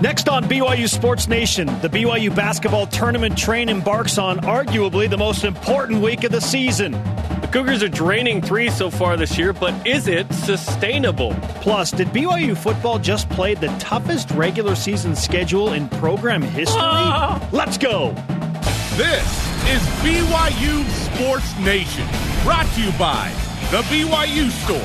Next on BYU Sports Nation, the BYU basketball tournament train embarks on arguably the most important week of the season. The Cougars are draining three so far this year, but is it sustainable? Plus, did BYU football just play the toughest regular season schedule in program history? Ah. Let's go! This is BYU Sports Nation, brought to you by The BYU Store,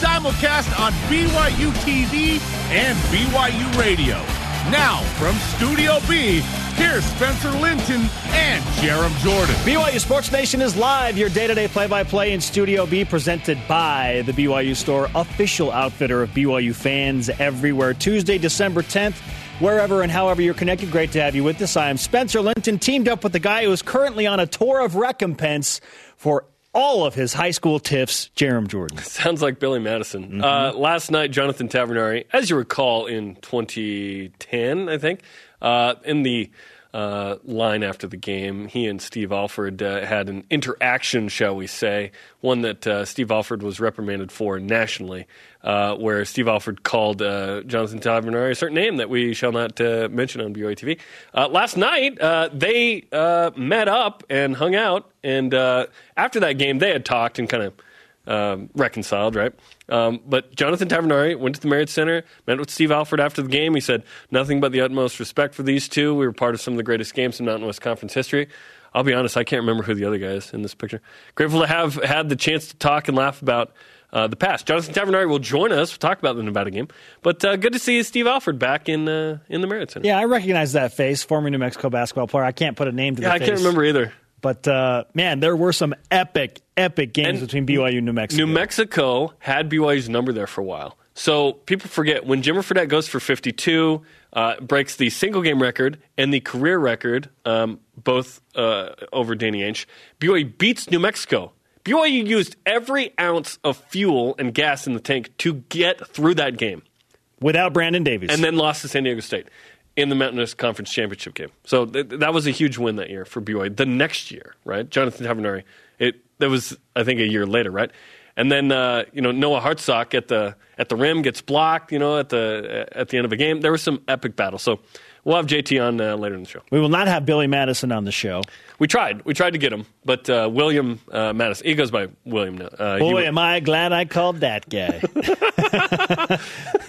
simulcast on BYU TV and BYU Radio. Now, from Studio B, here's Spencer Linton and Jarom Jordan. BYU Sports Nation is live, your day to day play by play in Studio B, presented by the BYU Store, official outfitter of BYU fans everywhere. Tuesday, December 10th, wherever and however you're connected. Great to have you with us. I am Spencer Linton, teamed up with the guy who is currently on a tour of recompense for all of his high school tiffs, Jarom Jordan. Sounds like Billy Madison. Mm-hmm. Uh, last night, Jonathan Tavernari, as you recall, in 2010, I think, uh, in the uh, line after the game. He and Steve Alford uh, had an interaction, shall we say, one that uh, Steve Alford was reprimanded for nationally, uh, where Steve Alford called uh, Jonathan Tavernari a certain name that we shall not uh, mention on BYU TV. last night, they met up and hung out, and after that game, they had talked and kind of um, reconciled, right? Um, but Jonathan Tavernari went to the Marriott Center, met with Steve Alford after the game. He said, Nothing but the utmost respect for these two. We were part of some of the greatest games in Mountain West Conference history. I'll be honest, I can't remember who the other guy is in this picture. Grateful to have had the chance to talk and laugh about uh, the past. Jonathan Tavernari will join us. We'll talk about the Nevada game. But uh, good to see Steve Alford back in uh, in the Marriott Center. Yeah, I recognize that face, former New Mexico basketball player. I can't put a name to yeah, the I face. I can't remember either. But uh, man, there were some epic, epic games and between BYU and New Mexico. New Mexico had BYU's number there for a while. So people forget when Jimmer Fredette goes for 52, uh, breaks the single game record and the career record, um, both uh, over Danny Ainge. BYU beats New Mexico. BYU used every ounce of fuel and gas in the tank to get through that game without Brandon Davies, and then lost to San Diego State in the Mountain West Conference Championship game. So th- that was a huge win that year for BYU. The next year, right? Jonathan Tavernari, it that was I think a year later, right? And then uh, you know Noah Hartsock at the at the rim gets blocked. You know at the at the end of a game, there was some epic battle. So we'll have JT on uh, later in the show. We will not have Billy Madison on the show. We tried. We tried to get him, but uh, William uh, Madison. He goes by William. Uh, Boy, am I glad I called that guy.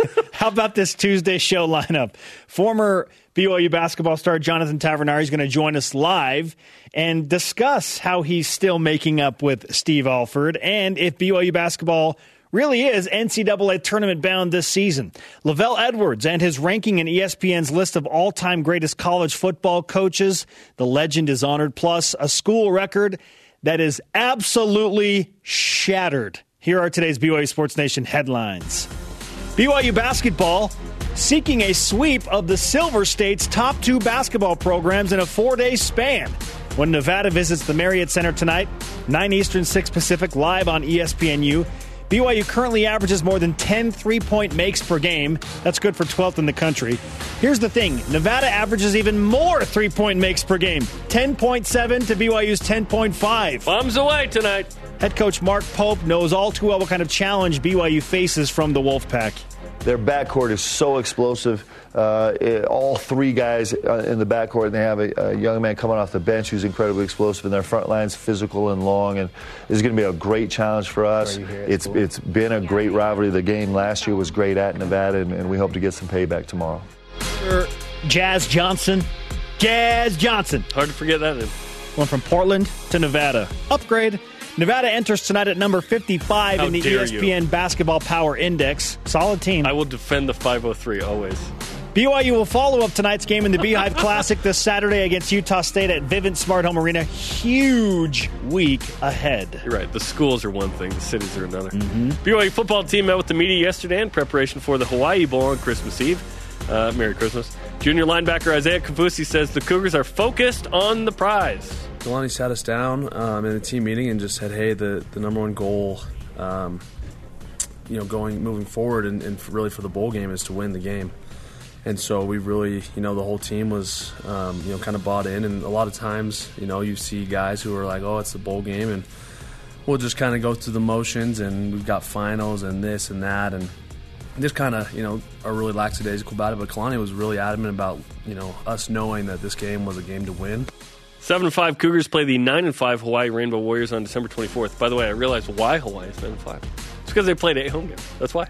How about this Tuesday show lineup? Former BYU basketball star Jonathan Tavernari is going to join us live and discuss how he's still making up with Steve Alford and if BYU basketball really is NCAA tournament bound this season. LaVell Edwards and his ranking in ESPN's list of all time greatest college football coaches. The legend is honored, plus a school record that is absolutely shattered. Here are today's BYU Sports Nation headlines BYU basketball seeking a sweep of the Silver State's top two basketball programs in a four day span. When Nevada visits the Marriott Center tonight, 9 Eastern, 6 Pacific, live on ESPNU. BYU currently averages more than 10 three point makes per game. That's good for 12th in the country. Here's the thing Nevada averages even more three point makes per game 10.7 to BYU's 10.5. Bombs away tonight. Head coach Mark Pope knows all too well what kind of challenge BYU faces from the Wolfpack. Their backcourt is so explosive. Uh, it, all three guys uh, in the backcourt, and they have a, a, young man coming off the bench who's incredibly explosive, and their front line's physical and long, and is going to be a great challenge for us. It's cool. it's been a great rivalry. The game last year was great at Nevada, and, and we hope to get some payback tomorrow. Jazz Johnson, Jazz Johnson. Hard to forget that. Name. Went from Portland to Nevada. Upgrade. Nevada enters tonight at number 55 How in the ESPN you. Basketball Power Index. Solid team. I will defend the 503 always. BYU will follow up tonight's game in the Beehive Classic this Saturday against Utah State at Vivint Smart Home Arena. Huge week ahead. You're right. The schools are one thing, the cities are another. Mm-hmm. BYU football team met with the media yesterday in preparation for the Hawaii Bowl on Christmas Eve. Uh, Merry Christmas. Junior linebacker Isaiah Kaufusi says the Cougars are focused on the prize. Kalani sat us down um, in a team meeting and just said, "Hey, the the number one goal, um, you know, going moving forward and, and, really for the bowl game is to win the game." And so we really, you know, the whole team was, um, you know, kind of bought in. And a lot of times, you know, you see guys who are like, "Oh, it's the bowl game," and we'll just kind of go through the motions. And we've got finals and this and that, and just kind of you know are really lackadaisical about it. But Kalani was really adamant about you know us knowing that this game was a game to win. Seven and five Cougars play the nine and five Hawaii Rainbow Warriors on December twenty fourth. By the way, I realized why Hawaii is nine and five. It's because they played eight home games. That's why.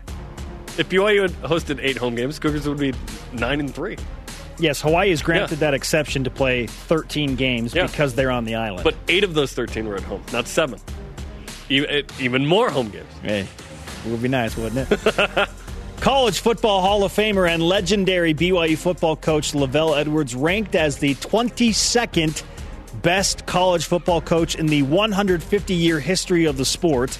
If BYU had hosted eight home games, Cougars would be nine and three. Yes, Hawaii is granted Yeah. that exception to play 13 games Yeah. because they're on the island. But eight of those thirteen were at home, not seven. Even, even more home games. Hey, it would be nice, wouldn't it? College Football Hall of Famer and legendary BYU football coach LaVell Edwards ranked as the 22nd best college football coach in the 150 year history of the sport.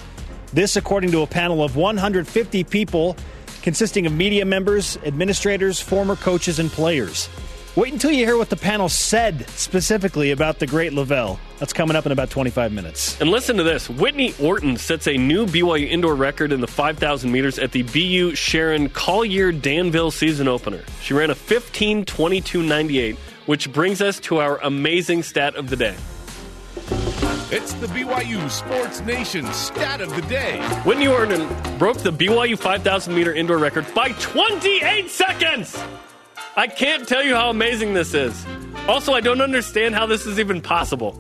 This, according to a panel of 150 people consisting of media members, administrators, former coaches, and players. Wait until you hear what the panel said specifically about the great LaVell. That's coming up in about 25 minutes. And listen to this Whitney Orton sets a new BYU indoor record in the 5,000 meters at the BU Sharon Colyear-Danville season opener. She ran a 15 22 98, which brings us to our amazing stat of the day. It's the BYU Sports Nation stat of the day. Whitney Orton broke the BYU 5,000 meter indoor record by 28 seconds! I can't tell you how amazing this is. Also, I don't understand how this is even possible.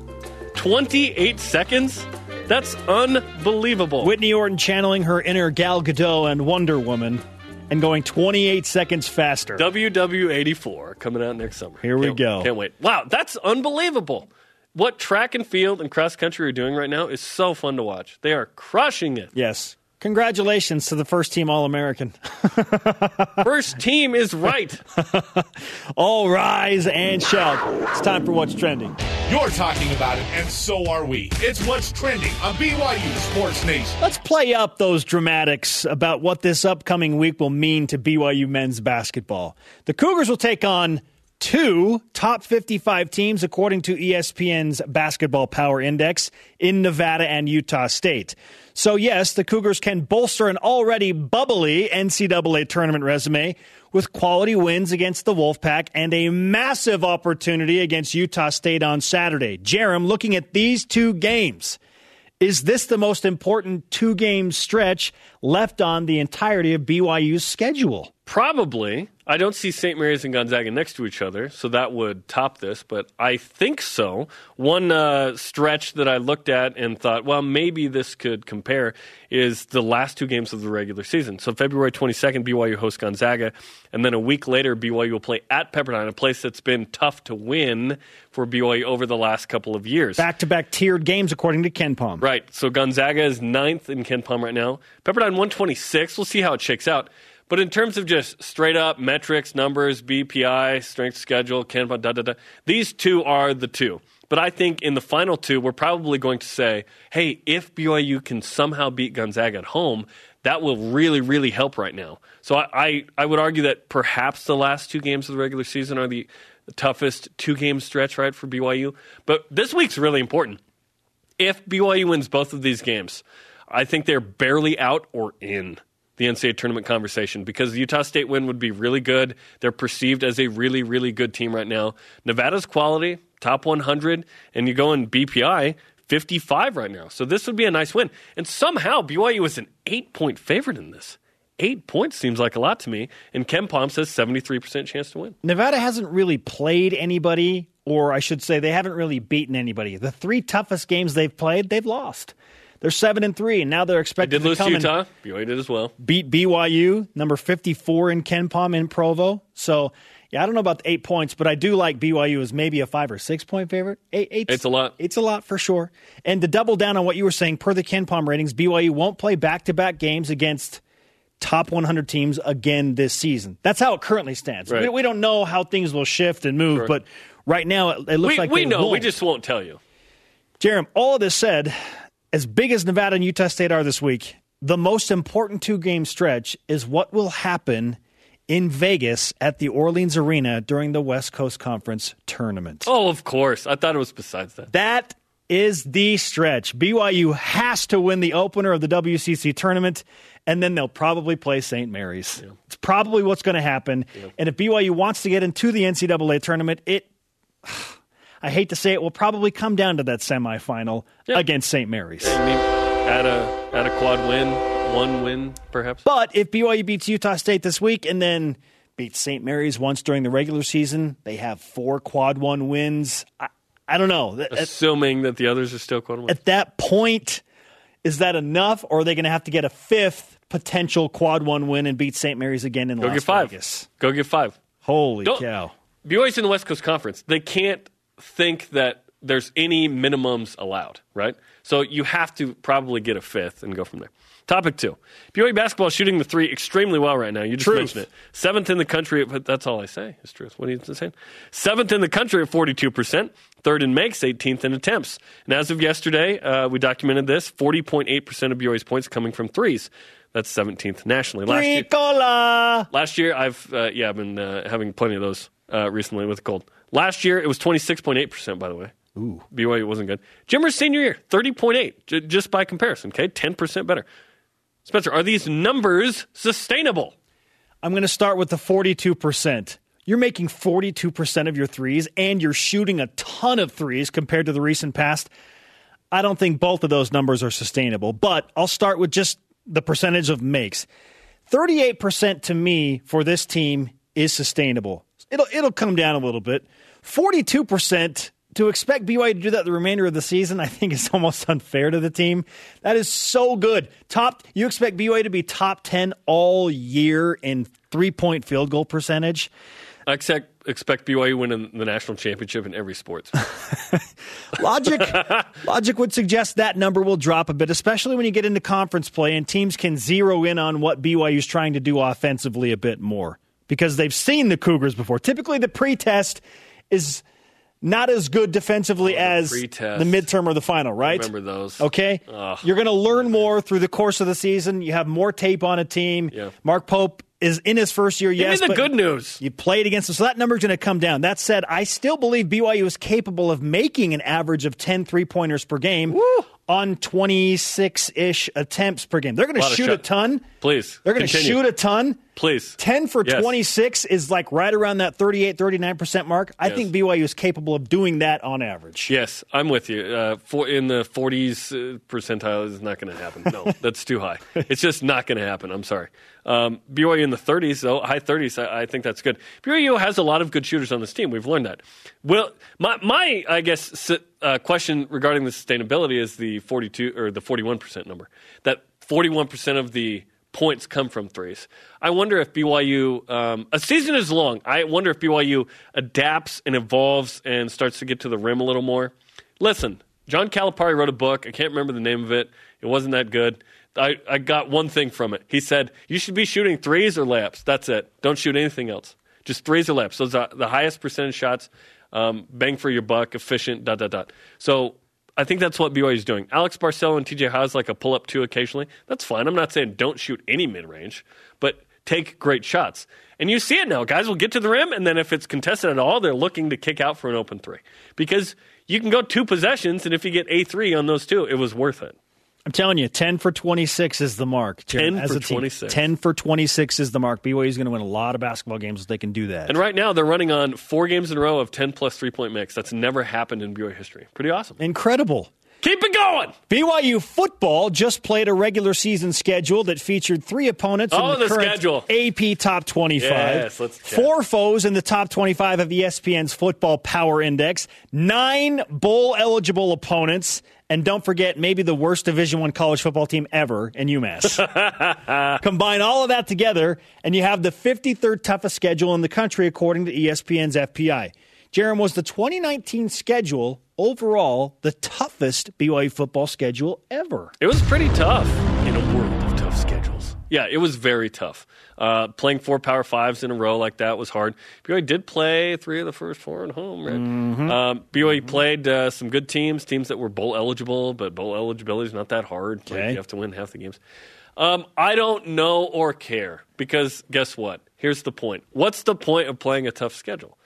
28 seconds? That's unbelievable. Whitney Orton channeling her inner Gal Gadot and Wonder Woman and going 28 seconds faster. WW84 coming out next summer. Here we Can't- go. Can't wait. Wow, that's unbelievable. What track and field and cross country are doing right now is so fun to watch. They are crushing it. Yes. Congratulations to the first team All American. First team is right. All rise and shout. It's time for What's Trending. You're talking about it, and so are we. It's what's trending on BYU Sports Nation. Let's play up those dramatics about what this upcoming week will mean to BYU men's basketball. The Cougars will take on two top 55 teams, according to ESPN's Basketball Power Index, in Nevada and Utah State. So, yes, the Cougars can bolster an already bubbly NCAA tournament resume with quality wins against the Wolfpack and a massive opportunity against Utah State on Saturday. Jarom, looking at these two games, is this the most important two game stretch left on the entirety of BYU's schedule? Probably. I don't see St. Mary's and Gonzaga next to each other, so that would top this, but I think so. One uh, stretch that I looked at and thought, well, maybe this could compare is the last two games of the regular season. So February 22nd, BYU hosts Gonzaga, and then a week later, BYU will play at Pepperdine, a place that's been tough to win for BYU over the last couple of years. Back to back tiered games, according to KenPom. Right. So Gonzaga is ninth in KenPom right now. Pepperdine 126. We'll see how it shakes out. But in terms of just straight up metrics, numbers, BPI, strength schedule, da da da, these two are the two. But I think in the final two, we're probably going to say, hey, if BYU can somehow beat Gonzaga at home, that will really, really help right now. So I, I, I would argue that perhaps the last two games of the regular season are the toughest two game stretch, right, for BYU. But this week's really important if BYU wins both of these games, I think they're barely out or in the NCAA tournament conversation because the Utah State win would be really good. They're perceived as a really, really good team right now. Nevada's quality, top 100, and you go in BPI, 55 right now. So this would be a nice win. And somehow BYU is an eight point favorite in this. Eight points seems like a lot to me. And KenPom says 73% chance to win. Nevada hasn't really played anybody, or I should say, they haven't really beaten anybody. The three toughest games they've played, they've lost. They're seven and three, and now they're They expected did to lose come to and Utah. BYU did as well. beat BYU, number 54 in KenPom in Provo. So, yeah, I don't know about the eight points, but I do like BYU as maybe a five or six point favorite. Eight, eight's- It's a lot. It's a lot for sure. And to double down on what you were saying, per the KenPom ratings, BYU won't play back to back games against top 100 teams again this season. That's how it currently stands. Right. We, we don't know how things will shift and move, Sure. but right now it, it looks We, like we they know. We won't. just won't tell you. Jarom, all of this said, as big as Nevada and Utah State are this week, the most important two game stretch is what will happen in Vegas at the Orleans Arena during the West Coast Conference tournament. Oh, of course. I thought it was besides that. That is the stretch. BYU has to win the opener of the WCC tournament, and then they'll probably play St. Mary's. It's probably what's going to happen. And if BYU wants to get into the NCAA tournament, it. I hate to say it, will probably come down to that semifinal Yeah. against St. Mary's. Add a add a quad win, one win, perhaps. But if BYU beats Utah State this week and then beats St. Mary's once during the regular season, they have four quad one wins. I, I don't know. At, Assuming that the others are still quad one. at that point, is that enough, or are they going to have to get a fifth potential quad one win and beat St. Mary's again in Go Las get five. Vegas? Go get five. Holy Don't- cow! BYU's in the West Coast Conference. They can't think that there's any minimums allowed, right? So you have to probably get a fifth and go from there. Topic two. BYU basketball shooting the three extremely well right now. You just Truth. mentioned it. Seventh in the country, but that's all I say is truth. What are you saying? Seventh in the country at 42%. Third in makes, 18th in attempts. And as of yesterday, uh, we documented this 40.8% of BYU's points coming from threes. That's 17th nationally. Last year, Last year, I've uh, yeah, I've been uh, having plenty of those uh, recently with cold. Last year, it was twenty six point eight percent. By the way, ooh, BYU wasn't good. Jimmer's senior year, thirty point eight, j- just by comparison. Okay, ten percent better. Spencer, are these numbers sustainable? I'm going to start with the 42%. You're making 42% of your threes and you're shooting a ton of threes compared to the recent past. I don't think both of those numbers are sustainable, but I'll start with just the percentage of makes. 38% to me for this team is sustainable. It'll it'll come down a little bit. 42% to expect BYU to do that the remainder of the season, I think is almost unfair to the team. That is so good. Top you expect BYU to be top 10 all year in three-point field goal percentage. I expect, expect BYU winning the national championship in every sport. Logic logic would suggest that number will drop a bit, especially when you get into conference play and teams can zero in on what BYU is trying to do offensively a bit more because they've seen the Cougars before. Typically, the pretest is not as good defensively oh, as pretest. the midterm or the final, right? Remember those? Okay, Ugh. you're going to learn more through the course of the season. You have more tape on a team. Yeah. Mark Pope is in his first year. Give yes, me the good news. you played against them, so that number's going to come down. That said, I still believe BYU is capable of making an average of 10 three pointers per game on 26 ish attempts per game. They're going to shoot a ton. Please, They're going to shoot a ton. Please. 10 for Yes. 26 is like right around that 38, 39% mark. I Yes. think BYU is capable of doing that on average. Yes, I'm with you. Uh, for, in the 40s uh, percentile is not going to happen. No, that's too high. It's just not going to happen. I'm sorry. Um, BYU in the 30s, though, high 30s, I, I think that's good. BYU has a lot of good shooters on this team. We've learned that. Well, my, my I guess, uh, question regarding the sustainability is the 42 or the 41% number. That 41% of the points come from threes. I wonder if BYU, um, a season is long. I wonder if BYU adapts and evolves and starts to get to the rim a little more. Listen, John Calipari wrote a book. I can't remember the name of it. It wasn't that good. I, I got one thing from it. He said, You should be shooting threes or layups. That's it. Don't shoot anything else. Just threes or layups. Those are the highest percentage shots, um, bang for your buck, efficient, dot, dot, dot. So I think that's what BYU is doing. Alex Barcelo and TJ Haws like a pull up two occasionally. That's fine. I'm not saying don't shoot any mid range, but take great shots. And you see it now. Guys will get to the rim, and then if it's contested at all, they're looking to kick out for an open three. Because you can go two possessions, and if you get a three on those two, it was worth it. I'm telling you, 10 for 26 is the mark. Jared, 10 as for a 26. 10 for 26 is the mark. BYU is going to win a lot of basketball games if they can do that. And right now, they're running on four games in a row of 10 plus three point mix. That's never happened in BYU history. Pretty awesome. Incredible. Keep it going. BYU football just played a regular season schedule that featured three opponents Oh, in the, the current schedule. AP Top 25. Yes, let's chat. Four foes in the top 25 of ESPN's Football Power Index. Nine bowl eligible opponents. And don't forget, maybe the worst Division One college football team ever in UMass. Combine all of that together, and you have the 53rd toughest schedule in the country, according to ESPN's FPI. Jarom was the 2019 schedule overall the toughest BYU football schedule ever. It was pretty tough in a world of tough schedules. Yeah, it was very tough. Uh, playing four Power Fives in a row like that was hard. BYU did play three of the first four at home, right? Um, BYU played uh, some good teams, teams that were bowl eligible, but bowl eligibility is not that hard. Like, you have to win half the games. Um, I don't know or care because guess what? Here's the point. What's the point of playing a tough schedule?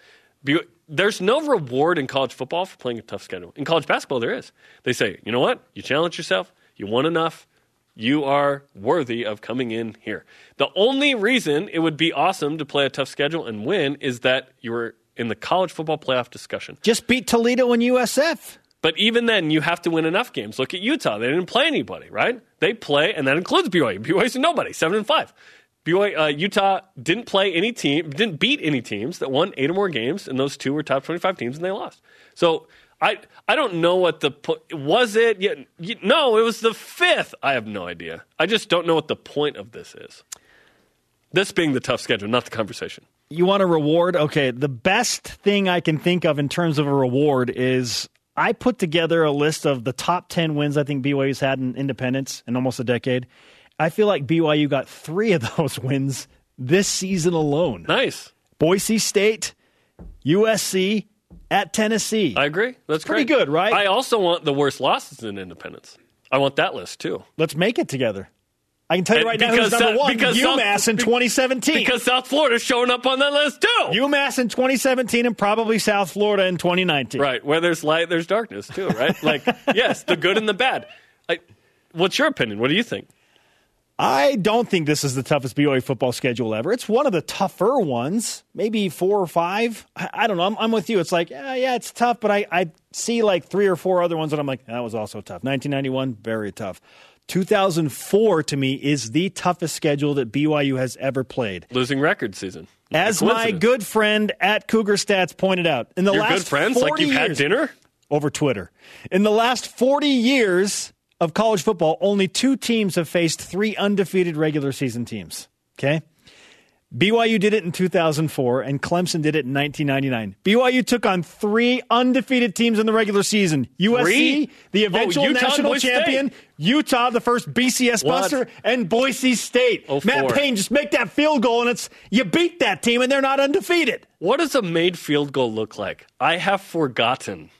Bu- There's no reward in college football for playing a tough schedule. In college basketball, there is. They say, you know what? You challenge yourself, you won enough, you are worthy of coming in here. The only reason it would be awesome to play a tough schedule and win is that you were in the college football playoff discussion. Just beat Toledo and USF. But even then, you have to win enough games. Look at Utah; they didn't play anybody, right? They play, and that includes BYU. BYU's nobody, seven and five. BYU, uh, Utah didn't play any team, didn't beat any teams that won eight or more games, and those two were top twenty-five teams, and they lost. So I I don't know what the po- was it. Yeah, you, no, it was the fifth. I have no idea. I just don't know what the point of this is. This being the tough schedule, not the conversation. You want a reward? Okay, the best thing I can think of in terms of a reward is I put together a list of the top 10 wins I think BYU's had in independence in almost a decade. I feel like BYU got three of those wins this season alone. Nice. Boise State, USC, at Tennessee. I agree. That's pretty great. good, right? I also want the worst losses in independence. I want that list too. Let's make it together. I can tell you And right now who's because number one. because UMass South- in 2017. Because South Florida's showing up on that list too. UMass in 2017 and probably South Florida in 2019. Right. Where there's light, there's darkness too, right? Like, yes, the good and the bad. Like, what's your opinion? What do you think? I don't think this is the toughest BYU football schedule ever. It's one of the tougher ones, maybe four or five. I, I don't know. I'm, I'm with you. It's like, yeah, yeah, it's tough, but I, I see like three or four other ones that I'm like, that was also tough. 1991, very tough. 2004 to me is the toughest schedule that BYU has ever played. Losing record season. As my good friend at Cougar Stats pointed out, in the Your last good friends, 40 like you've had dinner. over Twitter. In the last 40 years of college football, only two teams have faced three undefeated regular season teams. Okay? BYU did it in 2004 and Clemson did it in 1999. BYU took on three undefeated teams in the regular season. USC, Three? the Oh, eventual and national champion, State. Utah, the first BCS What? buster, and Boise State. Oh, Matt four. Payne just make that field goal and it's you beat that team and they're not undefeated. What does a made field goal look like? I have forgotten.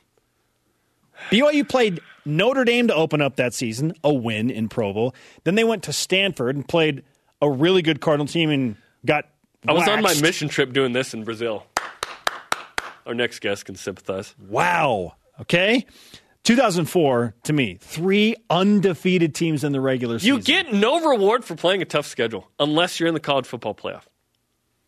BYU played Notre Dame to open up that season, a win in Provo. Then they went to Stanford and played a really good Cardinal team and got. I was on my mission trip doing this in Brazil. Our next guest can sympathize. Wow. Okay. 2004, to me, three undefeated teams in the regular season. You get no reward for playing a tough schedule unless you're in the college football playoff.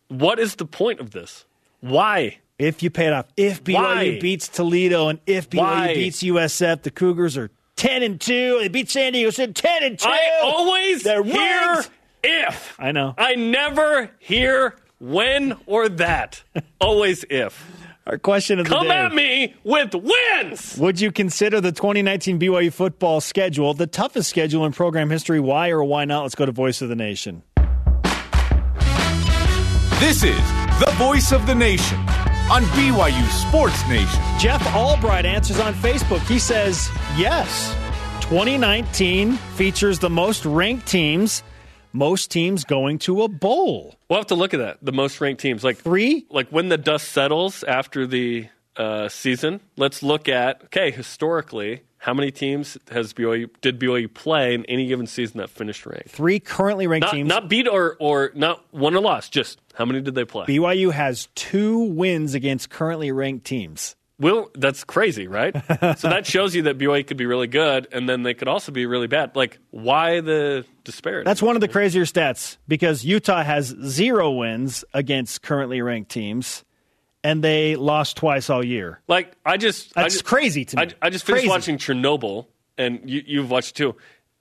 What is the point of this? Why? If you pay it off. If BYU Why? beats Toledo and if BYU Why? beats USF, the Cougars are 10 and 2. They beat San Diego State 10 and 2. I always They're hear ranked. if. I know. I never hear when or that. always if. Our question of the Come day. at me with wins. Would you consider the 2019 BYU football schedule the toughest schedule in program history? Why or why not? Let's go to Voice of the Nation. This is the voice of the nation on BYU Sports Nation. Jeff Albright answers on Facebook. He says, yes, 2019 features the most ranked teams, most teams going to a bowl. We'll have to look at that. The most ranked teams, like Three? like when the dust settles after the uh, season. Let's look at okay historically. How many teams has BYU did BYU play in any given season that finished ranked? Three currently ranked Not, teams. not beat or or not won or lost. Just how many did they play? BYU has two wins against currently ranked teams. Will that's crazy, right? so that shows you that BYU could be really good, and then they could also be really bad. Like, why the disparity? That's one of the crazier stats because Utah has zero wins against currently ranked teams, and they lost twice all year. like I just I That's just, crazy to me. I, I just finished Crazy. watching Chernobyl, and you, you've watched too.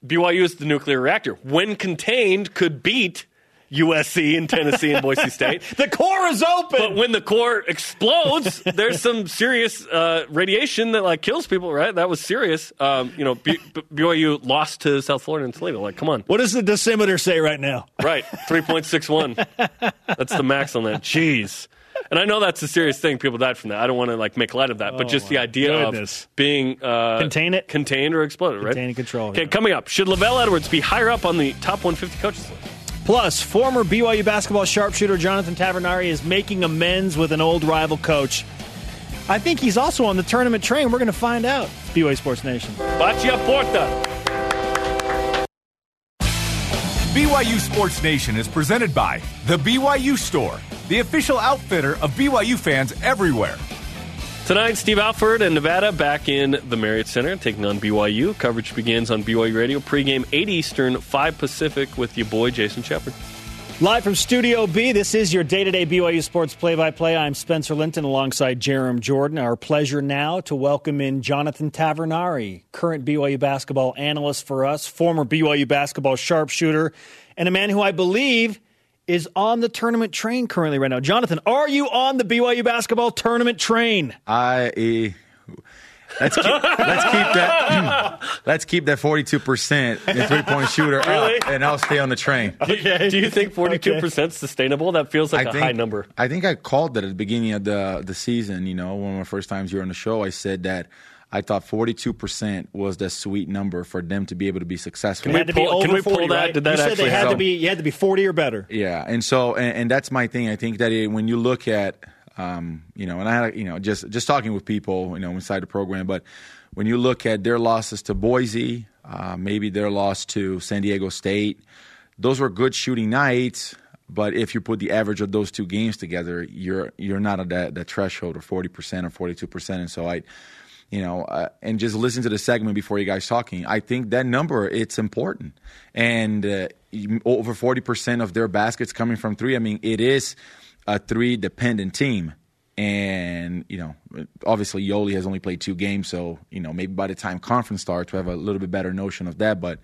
BYU is the nuclear reactor. When contained, could beat USC and Tennessee and Boise State. The core is open. But when the core explodes, there's some serious uh, radiation that like kills people. Right? That was serious. Um, you know, B- B- BYU lost to South Florida and Toledo. Like, come on. what does the dosimeter say right now? Right, three point six one. That's the max on that. Jeez. And I know that's a serious thing. People died from that. I don't want to like make light of that, but just the idea Oh, goodness. of being uh, Contain it? contained or exploded, right? Contain and control, Okay, yeah. coming up. Should LaVell Edwards be higher up on the top 150 coaches list? Plus, former BYU basketball sharpshooter Jonathan Tavernari is making amends with an old rival coach. I think he's also on the tournament train. We're going to find out. It's BYU Sports Nation. Baccia Porta. BYU Sports Nation is presented by The BYU Store, the official outfitter of BYU fans everywhere. Tonight, Steve Alford and Nevada back in the Marriott Center taking on BYU. Coverage begins on BYU Radio pregame 8 Eastern, 5 Pacific with your boy Jason Shepard. Live from Studio B, this is your day to day BYU Sports play by play. I'm Spencer Linton alongside Jarom Jordan. Our pleasure now to welcome in Jonathan Tavernari, current BYU basketball analyst for us, former BYU basketball sharpshooter, and a man who I believe is on the tournament train currently right now. Jonathan, are you on the BYU basketball tournament train? I. Let's keep, let's keep that. let's keep that forty-two percent three point shooter Really? up, and I'll stay on the train. Okay. Do you think 42% sustainable? That feels like a high number. I think I called that at the beginning of the the season. You know, one of my first times here on the show, I said that I thought forty-two percent was the sweet number for them to be able to be successful. It had to pull- over can we pull that? right? Did that you said actually they had to be you had to be 40 or better. Yeah, and so and, and that's my thing. I think that it, when you look at, um, you know, and I, you know, just just talking with people, you know, inside the program, but when you look at their losses to Boise, uh, maybe their loss to San Diego State, those were good shooting nights. But if you put the average of those two games together, you're you're not at that, that threshold of forty percent or forty two percent. And so I, you know, uh, and just listen to the segment before you guys talking. I think that number it's important, and uh, over forty percent of their baskets coming from three. I mean, it is a three dependent team, and you know, obviously Yoeli has only played two games, so you know maybe by the time conference starts, we have a little bit better notion of that, but.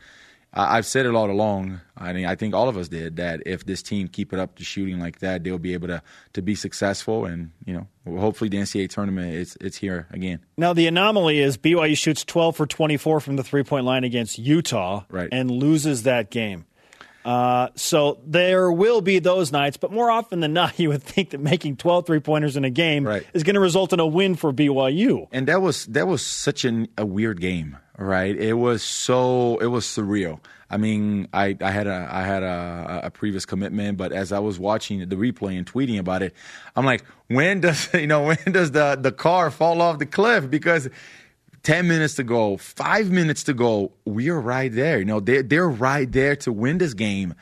I- I've said it all along. I mean, I think all of us did that. If this team keep it up to shooting like that, they'll be able to to be successful. And you know, hopefully the NCAA tournament it's it's here again. Now the anomaly is BYU shoots 12 for 24 from the three point line against Utah, Right. and loses that game. Uh, so there will be those nights, but more often than not, you would think that making 12 three pointers in a game Right. is going to result in a win for BYU. and that was that was such an, a weird game, right? It was so it was surreal. I mean, I, I had a I had a, a previous commitment, but as I was watching the replay and tweeting about it, I'm like, when does you know when does the the car fall off the cliff? Because 10 minutes to go, five minutes to go, we're right there. You know, they're, they're right there to win this game.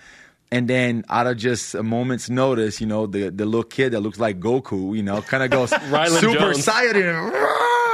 And then out of just a moment's notice, you know, the, the little kid that looks like Goku, you know, kind of goes super excited and,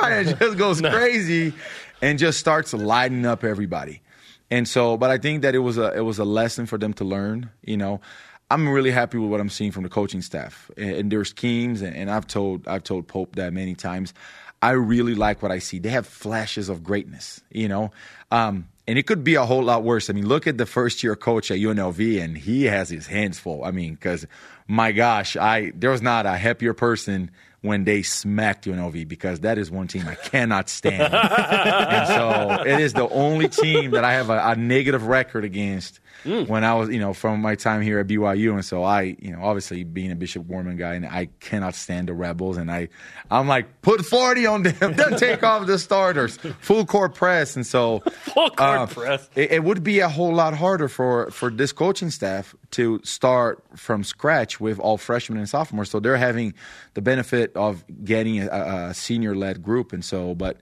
and just goes crazy and just starts lighting up everybody. And so, but I think that it was a it was a lesson for them to learn. You know, I'm really happy with what I'm seeing from the coaching staff and, and their schemes. And, and I've told I've told Pope that many times. I really like what I see. They have flashes of greatness. You know, um, and it could be a whole lot worse. I mean, look at the first year coach at UNLV, and he has his hands full. I mean, because my gosh, I there was not a happier person when they smacked UNLV because that is one team I cannot stand. and so it is the only team that I have a, a negative record against when I was, you know, from my time here at BYU. And so I, you know, obviously being a Bishop Gorman guy, and I cannot stand the Rebels. And I, I'm like, put 40 on them, then take off the starters, full court press. And so Full court uh, press. it, it would be a whole lot harder for for this coaching staff to start from scratch with all freshmen and sophomores. So they're having the benefit of getting a, a senior led group, and so. But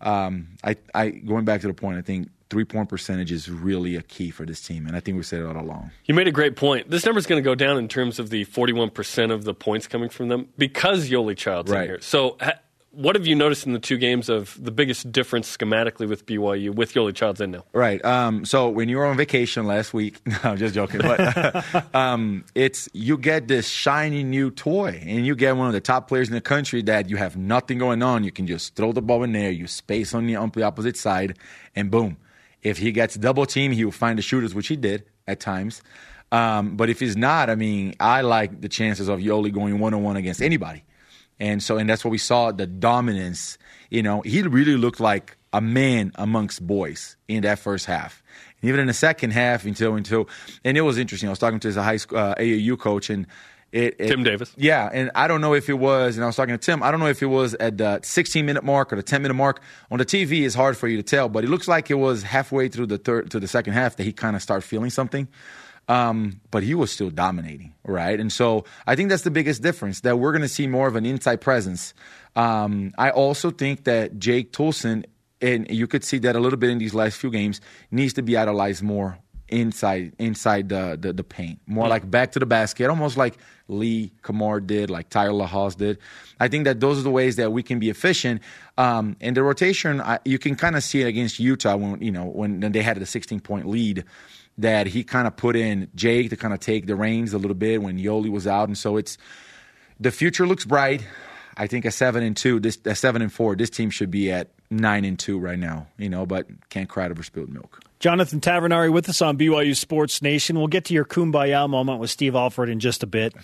um, I, I going back to the point, I think three point percentage is really a key for this team, and I think we said it all along. You made a great point. This number is going to go down in terms of the 41% of the points coming from them because Yoeli Childs in Right. here. So, ha- what have you noticed in the two games of the biggest difference schematically with BYU with Yoeli Childs in now? Right. Um, so when you were on vacation last week, no, I'm just joking. But um, it's you get this shiny new toy, and you get one of the top players in the country that you have nothing going on. You can just throw the ball in there, you space on the, on the opposite side, and boom. If he gets double team, he will find the shooters, which he did at times. Um, but if he's not, I mean, I like the chances of Yoeli going one on one against anybody. And so, and that's what we saw the dominance. You know, he really looked like a man amongst boys in that first half. And even in the second half, until until, and it was interesting. I was talking to his high school uh, AAU coach, and it, it Tim Davis. yeah, and I don't know if it was, and I was talking to Tim. I don't know if it was at the 16 minute mark or the 10 minute mark on the TV. It's hard for you to tell, but it looks like it was halfway through the third to the second half that he kind of started feeling something. Um, but he was still dominating, right? And so I think that's the biggest difference that we're going to see more of an inside presence. Um, I also think that Jake Toolson, and you could see that a little bit in these last few games, needs to be idolized more inside inside the, the the paint, more like back to the basket, almost like Lee Cummard did, like Tyler LaHaas did. I think that those are the ways that we can be efficient. Um, and the rotation, I, you can kind of see it against Utah when you know when, they had a 16 point lead that he kind of put in Jake to kind of take the reins a little bit when Yoeli was out, and so it's the future looks bright. I think a seven and two, this a seven and four, this team should be at nine and two right now. You know, but can't cry over spilled milk. Jonathan Tavernari with us on BYU Sports Nation. We'll get to your kumbaya moment with Steve Alford in just a bit.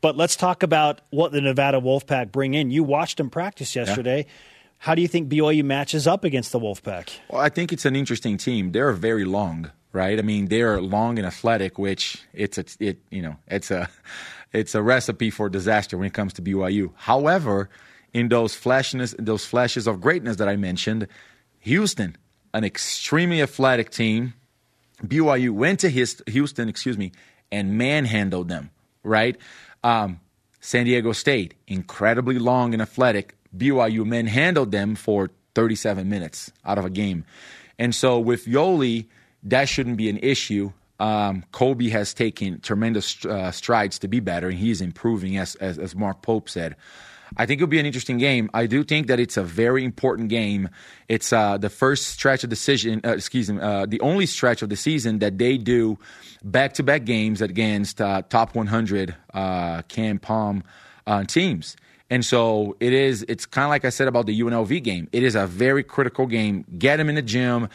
But let's talk about what the Nevada Wolfpack bring in. You watched them practice yesterday. Yeah. How do you think BYU matches up against the Wolfpack? Well, I think it's an interesting team. They're very long, right? I mean, they're long and athletic, which it's a, it you know it's a it's a recipe for disaster when it comes to BYU. However, in those flashes those flashes of greatness that I mentioned, Houston an extremely athletic team. BYU went to his, Houston, excuse me, and manhandled them, right? Um, San Diego State, incredibly long and athletic. BYU manhandled them for 37 minutes out of a game. And so with Yoeli, that shouldn't be an issue. Um, Kolby has taken tremendous uh, strides to be better, and he's improving, as, as, as Mark Pope said. I think it'll be an interesting game. I do think that it's a very important game. It's uh, the first stretch of season, uh, excuse me, uh, the only stretch of the season that they do back to back games against uh, top 100 uh, KenPom uh, teams. And so it is, it's kind of like I said about the UNLV game. It is a very critical game. Get them in the gym,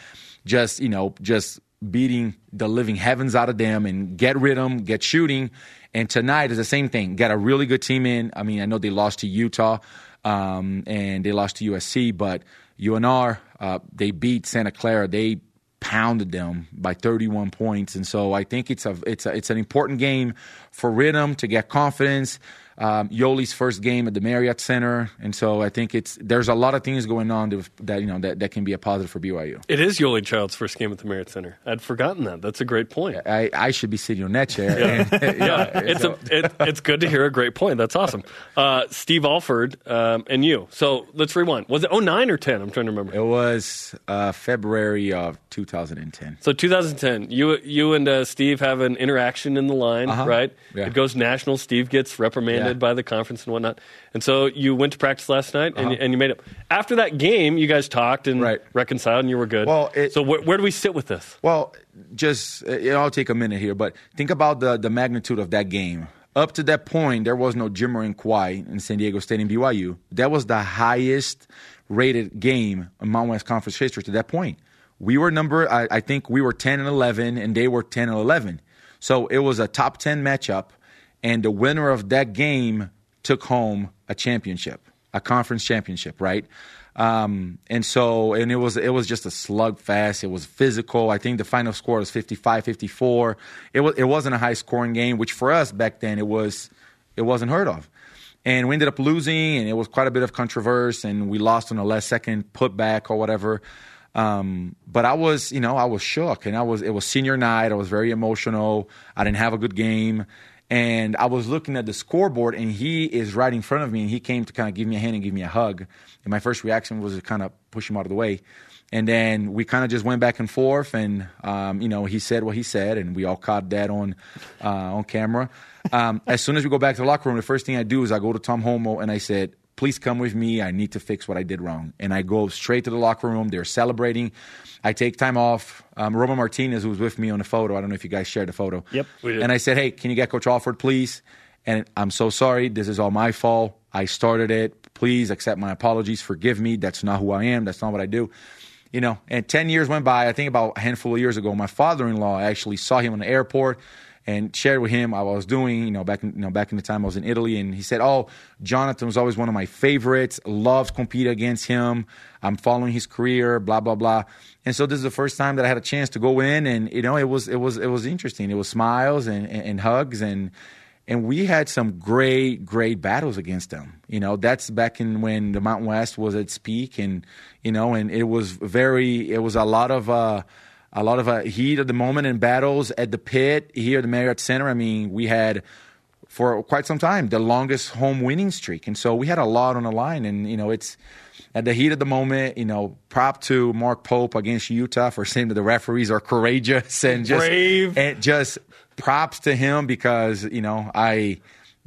just, you know, just beating the living heavens out of them and get rid of them, get shooting. And tonight is the same thing. Got a really good team in. I mean, I know they lost to Utah um, and they lost to USC, but UNR, uh, they beat Santa Clara. They pounded them by 31 points, and so I think it's a it's a, it's an important game for Rhythm to get confidence um, Yoeli's first game at the Marriott Center, and so I think it's there's a lot of things going on that, that you know that, that can be a positive for BYU. It is Yoeli Child's first game at the Marriott Center. I'd forgotten that. That's a great point. I, I should be sitting on that chair. yeah, and, yeah. it's a, it, it's good to hear a great point. That's awesome. Uh, Steve Alford um, and you. So let's rewind. Was it 09 or 10? I'm trying to remember. It was uh, February of 2010. So 2010. You you and uh, Steve have an interaction in the line, uh-huh. right? Yeah. It goes national. Steve gets reprimanded yeah. by the conference and whatnot. And so you went to practice last night and, uh-huh. and you made it. After that game, you guys talked and right. reconciled and you were good. Well, it, so wh- where do we sit with this? Well, just I'll take a minute here, but think about the the magnitude of that game. Up to that point, there was no Jimmer and Kawhi in San Diego State and BYU. That was the highest rated game in Mountain West Conference history to that point. We were number, I, I think we were 10 and 11, and they were 10 and 11. So it was a top 10 matchup and the winner of that game took home a championship, a conference championship, right? Um, and so, and it was it was just a slugfest. It was physical. I think the final score was 55-54. It was it wasn't a high scoring game, which for us back then it was it wasn't heard of. And we ended up losing, and it was quite a bit of controversy, and we lost on a last second putback or whatever. Um, but I was, you know, I was shook, and I was. It was senior night. I was very emotional. I didn't have a good game, and I was looking at the scoreboard, and he is right in front of me, and he came to kind of give me a hand and give me a hug. And my first reaction was to kind of push him out of the way. And then we kind of just went back and forth, and um, you know he said what he said, and we all caught that on uh, on camera. Um, as soon as we go back to the locker room, the first thing I do is I go to Tom Holmoe and I said, "Please come with me. I need to fix what I did wrong." And I go straight to the locker room. They're celebrating. I take time off. Um, Roman Martinez, who was with me on the photo, I don't know if you guys shared the photo. Yep, we did. And I said, hey, can you get Coach Alford, please? And I'm so sorry. This is all my fault. I started it. Please accept my apologies. Forgive me. That's not who I am. That's not what I do. You know, and 10 years went by. I think about a handful of years ago, my father in law actually saw him in the airport and shared with him I was doing, you know, back in, you know, back in the time I was in Italy. And he said, Oh, Jonathan was always one of my favorites, loves competing against him. I'm following his career, blah, blah, blah. And so this is the first time that I had a chance to go in and, you know, it was, it was, it was interesting. It was smiles and, and, and hugs and, and we had some great, great battles against them. You know, that's back in when the Mountain West was at its peak, and you know, and it was very, it was a lot of, uh, a lot of uh, heat at the moment in battles at the pit here at the Marriott Center. I mean, we had for quite some time the longest home winning streak, and so we had a lot on the line. And you know, it's at the heat of the moment. You know, prop to Mark Pope against Utah for saying that the referees are courageous and just brave, and just props to him because you know I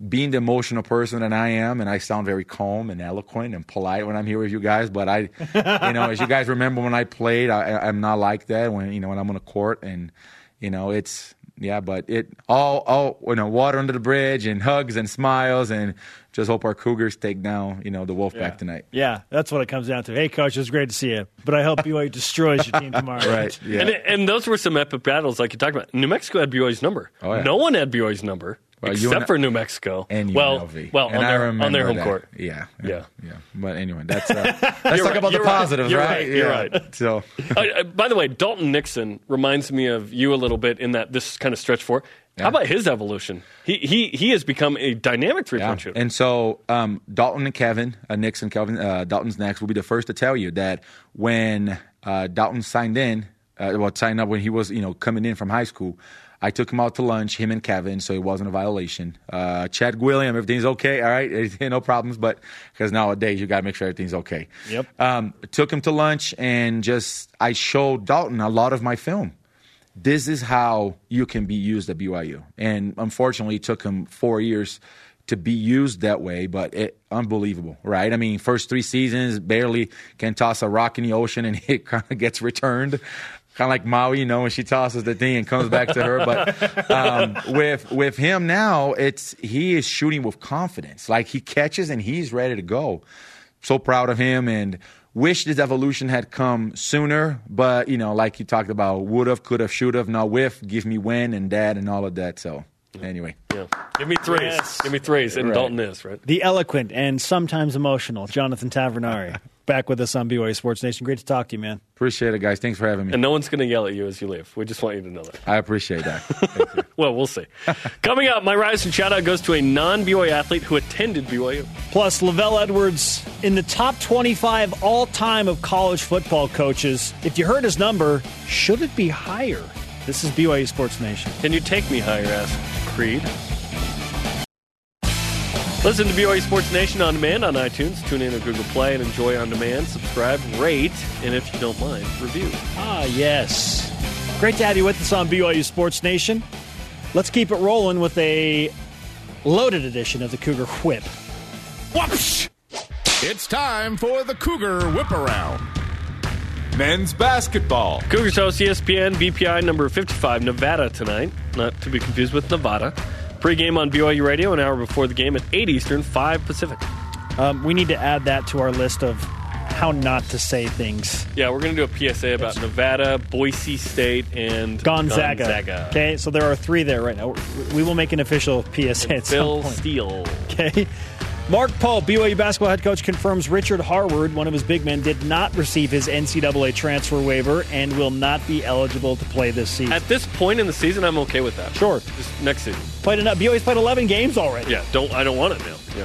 being the emotional person that I am, and I sound very calm and eloquent and polite when I'm here with you guys. But I, you know, as you guys remember when I played, I, am not like that when you know when I'm on a court, and you know, it's yeah, but it all all you know, water under the bridge and hugs and smiles and just hope our Cougars take down you know the Wolfpack yeah. tonight. Yeah, that's what it comes down to. Hey, coach, it's great to see you, but I hope BYU destroys your team tomorrow. right. Yeah. And, and those were some epic battles, like you talked about. New Mexico had BYU's number. Oh, yeah. No one had BYU's number Well, except for New Mexico. and well, UNLV. well, and on I their, on their home that. court. Yeah, Yeah. yeah. But anyway, that's uh, let's talk about the right, positives, you're right? right, you're Yeah. right. So Uh, by the way, Dalton Nixon reminds me of you a little bit in that this kind of stretch four. Yeah. How about his evolution? He he he has become a dynamic three Yeah. point shooter. And so um, Dalton and Kevin, uh, Nix and Kelvin, uh, Dalton's next will be the first to tell you that when uh, Dalton signed in, uh, well, signed up when he was you know coming in from high school. I took him out to lunch, him and Kevin, so it wasn't a violation. Uh, Chad William, everything's okay, all right, no problems, but because nowadays you got to make sure everything's okay. Yep. Um, took him to lunch and just I showed Dalton a lot of my film this is how you can be used at BYU. And unfortunately, it took him four years to be used that way, but it unbelievable, right? I mean, first three seasons, barely can toss a rock in the ocean and it kind of gets returned. Kind of like Maui, you know, when she tosses the thing and comes back to her. But um, with with him now, it's he is shooting with confidence. Like he catches and he's ready to go. So proud of him and wish this evolution had come sooner. But you know, like you talked about, would have, could have, should have. Now with, give me when and dad and all of that. So anyway, yeah. Give me threes. Yes. Give me threes. And Right. Dalton is, right? The eloquent and sometimes emotional Jonathan Tavernari back with us on BYU Sports Nation. Great to talk to you, man. appreciate it, guys. Thanks for having me. And no one's going to yell at you as you leave. We just want you to know that. I appreciate that. Well, we'll see. Coming up, my rise and shout out goes to a non BYU athlete who attended BYU. Plus, LaVell Edwards in the top 25 all time of college football coaches. If you heard his number, should it be higher? This is BYU Sports Nation. Can you take me higher, asked Creed. Listen to BYU Sports Nation on demand on iTunes. Tune in to Google Play and enjoy on demand. Subscribe, rate, and if you don't mind, review. Ah, yes. Great to have you with us on BYU Sports Nation. Let's keep it rolling with a loaded edition of the Cougar Whip. Whoops! It's time for the Cougar Whip Around. Men's basketball. Cougars host ESPN BPI number 55, Nevada tonight. Not to be confused with Nevada. Pre-game on BYU Radio an hour before the game at 8 Eastern, 5 Pacific. Um, we need to add that to our list of how not to say things. Yeah, we're going to do a PSA about Nevada, Boise State, and Gonzaga. Gonzaga. Okay, so there are three there right now. We will make an official PSA at some Bill point. Steele. Okay. Mark Pope, BYU basketball head coach, confirms Richard Harward, one of his big men, did not receive his NCAA transfer waiver and will not be eligible to play this season. At this point in the season, I'm okay with that. Sure. Just next season. played enough. BYU's played 11 games already. Yeah, don't I don't want it now. Yeah.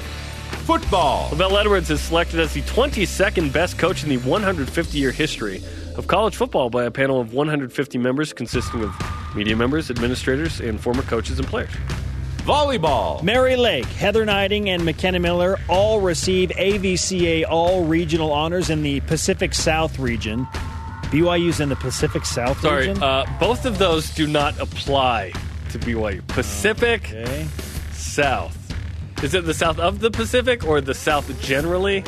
Football. LaVell Edwards is selected as the 22nd best coach in the 150 year history of college football by a panel of 150 members consisting of media members, administrators, and former coaches and players. Volleyball. Mary Lake, Heather Gneiting, and McKenna Miller all receive AVCA All Regional honors in the Pacific South region. BYU's in the Pacific South Sorry, region. uh, both of those do not apply to BYU. Pacific okay. South. Is it the South of the Pacific or the South generally?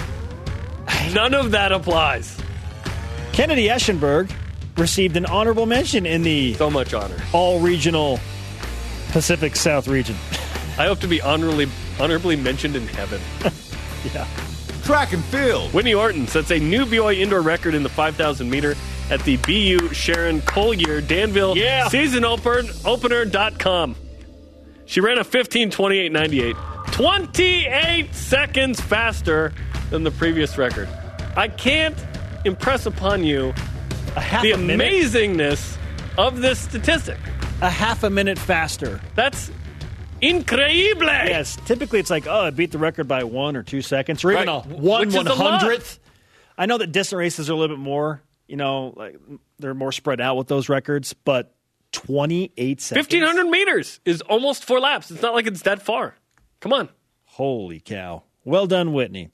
None of that applies. Kennedy Eschenburg received an honorable mention in the So much honor. All Regional Pacific South region. I hope to be honorably honorably mentioned in heaven. yeah. Track and field. Whitney Orton sets a new BYU indoor record in the 5,000 meter at the BU Sharon Colyear-Danville Yeah. season open, opener.com. She ran a 15 28 98, 28 seconds faster than the previous record. I can't impress upon you A half the a amazingness of this statistic. A half a minute faster. That's increíble. Yes, typically it's like, oh, I beat the record by one or two seconds, or even Right. a one Which is a one hundredth. I know that distant races are a little bit more, you know, like they're more spread out with those records, but twenty eight seconds. 1,500 meters is almost four laps. It's not like it's that far. Come on. Holy cow! Well done, Whitney.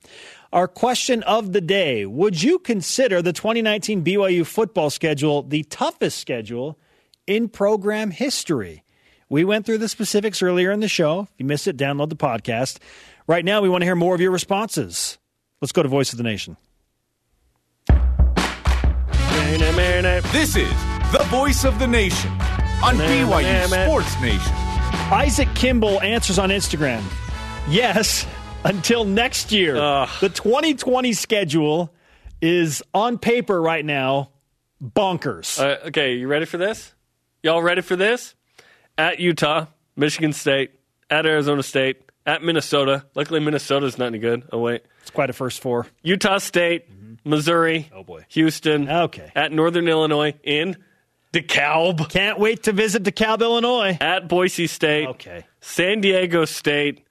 Our question of the day: Would you consider the 2019 BYU football schedule the toughest schedule in program history? We went through the specifics earlier in the show. If you missed it, download the podcast. Right now, we want to hear more of your responses. Let's go to Voice of the Nation. This is the voice of the nation. on Man, BYU man, man. Sports Nation. Isaac Kimball answers on Instagram. Yes, until next year. Ugh. The 2020 schedule is on paper right now bonkers. Uh, okay, you ready for this? Y'all ready for this? At Utah, Michigan State, at Arizona State, at Minnesota. Luckily, Minnesota's not any good. Oh, wait. it's quite a first four. Utah State, mm-hmm. Missouri, Oh, boy. Houston, Okay. at Northern Illinois, in DeKalb, Can't wait to visit DeKalb, Illinois. at Boise State, Okay. San Diego State,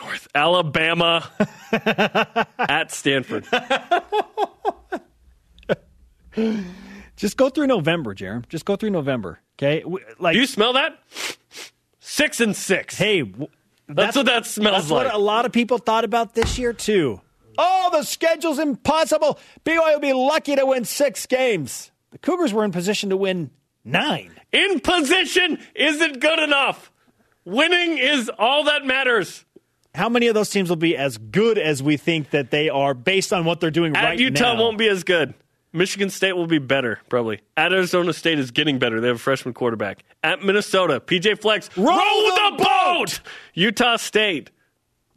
North Alabama, at Stanford. Just go through November, Jarom. Just go through November. Okay? Like, Do you smell that? Six and six. hey, w- that's, what that smells That's like. what a lot of people thought about this year too. Oh, the schedule's impossible. BYU will be lucky to win six games. The Cougars were in position to win nine. in position isn't good enough. Winning is all that matters. How many of those teams will be as good as we think that they are based on what they're doing At right Utah now? Utah won't be as good. Michigan State will be better, probably. At Arizona State is getting better. They have a freshman quarterback. At Minnesota, PJ Fleck's, row, the the boat! Utah State,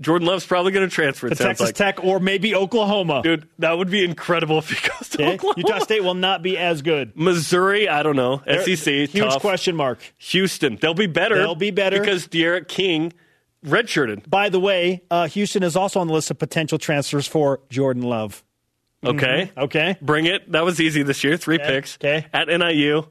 Jordan Love's probably going to transfer. To Texas like. Tech or maybe Oklahoma. Dude, that would be incredible if he goes to Okay? Oklahoma. Utah State will not be as good. Missouri, I don't know. They're- SEC, huge tough. question mark. Houston, they'll be better. They'll be better. because D'Eriq King redshirted. By the way, uh, Houston is also on the list of potential transfers for Jordan Love. Okay, Okay, bring it. That was easy this year. Three picks. okay. At NIU,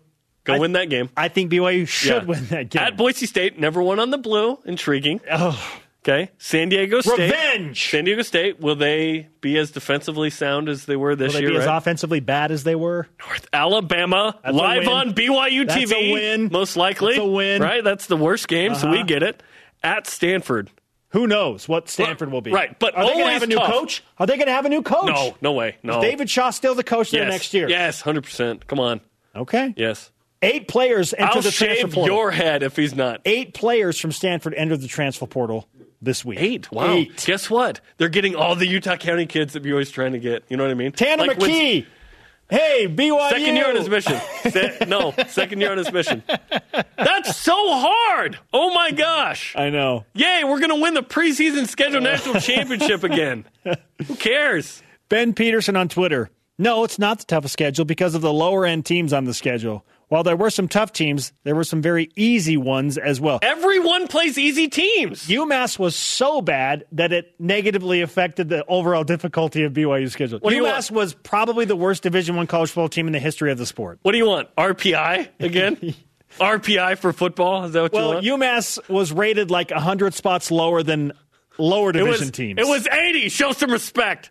go I- win that game. I think BYU should Yeah. win that game. At Boise State, never won on the blue. Intriguing. oh, Okay. San Diego State. Revenge! San Diego State, will they be as defensively sound as they were this will they year? be as offensively bad as they were? North Alabama, That's live on BYU That's TV. a win. Most likely. That's a win. Right? That's the worst game, so we Uh-huh. get it. At Stanford. Who knows what Stanford will be? Right, but are they going to have a new tough. coach? Are they going to have a new coach? No, no way. No. Is David Shaw still the coach there next year? Yes, 100%. Come on. Okay. Yes. Eight players enter I'll the transfer shave portal. your head if he's not. Eight players from Stanford entered the transfer portal this week. Eight. Wow. Eight. Guess what? They're getting all the Utah County kids that BYU's trying to get. You know what I mean? Tanner Like when- McKee. Hey, BYU. Second year on his mission. No, second year on his mission. That's so hard. Oh my gosh. I know. Yay, we're going to win the preseason scheduled national championship again. Who cares? Ben Peterson on Twitter. No, it's not the toughest schedule because of the lower end teams on the schedule. While there were some tough teams, there were some very easy ones as well. Everyone plays easy teams. UMass was so bad that it negatively affected the overall difficulty of BYU's schedule. What UMass was probably the worst Division One college football team in the history of the sport. What do you want? RPI again? RPI for football? Is that what Well, you want? Well, UMass was rated like hundred spots lower than lower it division was, teams. it was 80. Show some respect.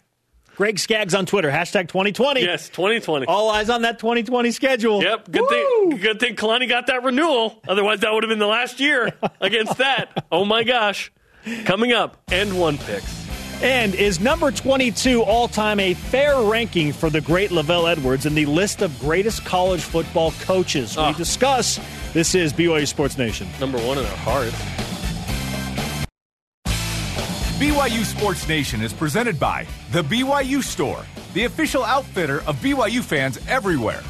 Greg Skaggs on Twitter hashtag 2020. Yes, 2020. All eyes on that 2020 schedule. Yep. Good Woo! thing. Good thing Kalani got that renewal. Otherwise, that would have been the last year against that. Oh my gosh. Coming up, and one picks. And is number 22 all time a fair ranking for the great LaVell Edwards in the list of greatest college football coaches? Ah. We discuss. This is BYU Sports Nation. Number one in our hearts. BYU Sports Nation is presented by The BYU Store, the official outfitter of BYU fans everywhere.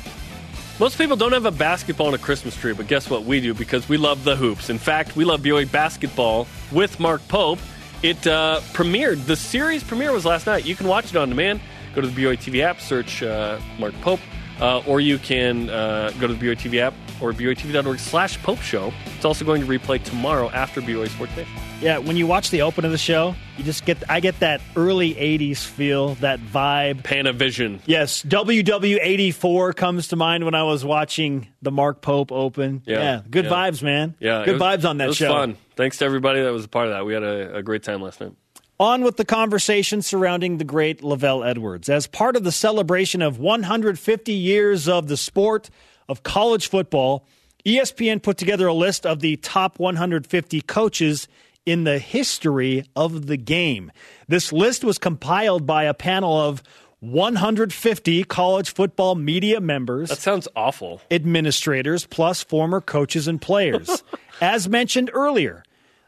Most people don't have a basketball and a Christmas tree, but guess what? We do because we love the hoops. In fact, we love BYU basketball with Mark Pope. It uh, premiered. The series premiere was last night. You can watch it on demand. Go to the BYU TV app, search uh, Mark Pope, uh, or you can uh, go to the BYU TV app or BYUtv.org slash Pope Show. It's also going to replay tomorrow after BYU Sports Nation. Yeah, when you watch the open of the show, you just get I get that early 80s feel, that vibe. Panavision. Yes, WW84 comes to mind when I was watching the Mark Pope Open. Yeah, good yeah. vibes, man. Yeah, good was- vibes on that it was show. fun. Thanks to everybody that was a part of that. We had a, a great time last night. On with the conversation surrounding the great LaVell Edwards. As part of the celebration of 150 years of the sport of college football, ESPN put together a list of the top 150 coaches in the history of the game. This list was compiled by a panel of 150 college football media members That sounds awful. administrators plus former coaches and players. As mentioned earlier,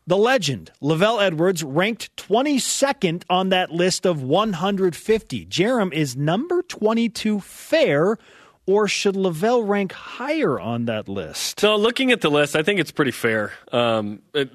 the legend, LaVell Edwards, ranked 22nd on that list of 150. Jarom is number 22 fair or should LaVell rank higher on that list? So, looking at the list, I think it's pretty fair. Um, it,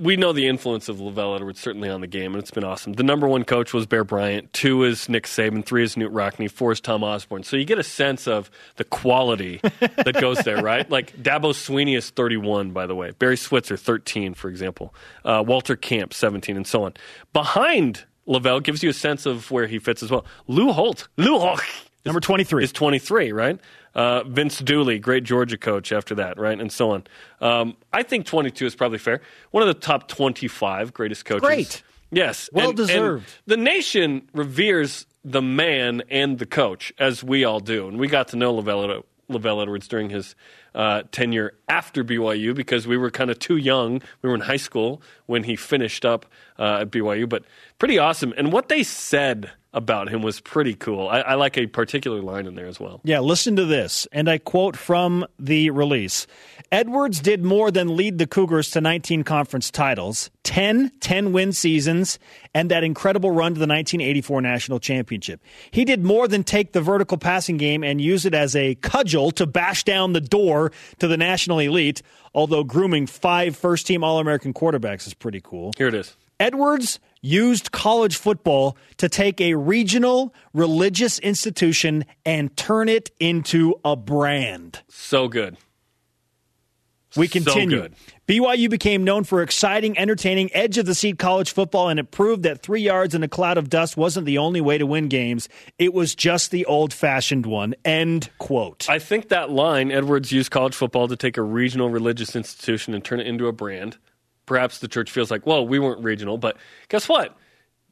we know the influence of LaVell Edwards certainly on the game, and it's been awesome. The number one coach was Bear Bryant. Two is Nick Saban. Three is Knute Rockne. Four is Tom Osborne. So you get a sense of the quality that goes there, right? Like Dabo Swinney is 31, by the way. Barry Switzer, 13, for example. Uh, Walter Camp, 17, and so on. Behind LaVell gives you a sense of where he fits as well. Lou Holtz. Lou Holtz. Number 23. Is 23, right? Uh, Vince Dooley, great Georgia coach after that, right? And so on. Um, I think 22 is probably fair. One of the top 25 greatest coaches. Great. Yes. Well and- and deserved. the nation reveres the man and the coach, as we all do. And we got to know LaVell, LaVell Edwards during his uh, tenure after BYU because we were kind of too young. We were in high school when he finished up uh, at BYU, but pretty awesome. And what they said about him was pretty cool. I, I like a particular line in there as well. Yeah, listen to this. And I quote from the release Edwards did more than lead the Cougars to 19 conference titles, 10 10 win seasons, and that incredible run to the 1984 national championship. He did more than take the vertical passing game and use it as a cudgel to bash down the door to the national elite, although grooming five first team All American quarterbacks is pretty cool. Here it is. Edwards used college football to take a regional religious institution and turn it into a brand. So good. We So continue. good. BYU became known for exciting, entertaining, edge of the seat college football, and it proved that three yards in a cloud of dust wasn't the only way to win games. It was just the old fashioned one. End quote. I think that line, Edwards used college football to take a regional religious institution and turn it into a brand. Perhaps the church feels like, well, we weren't regional, but guess what?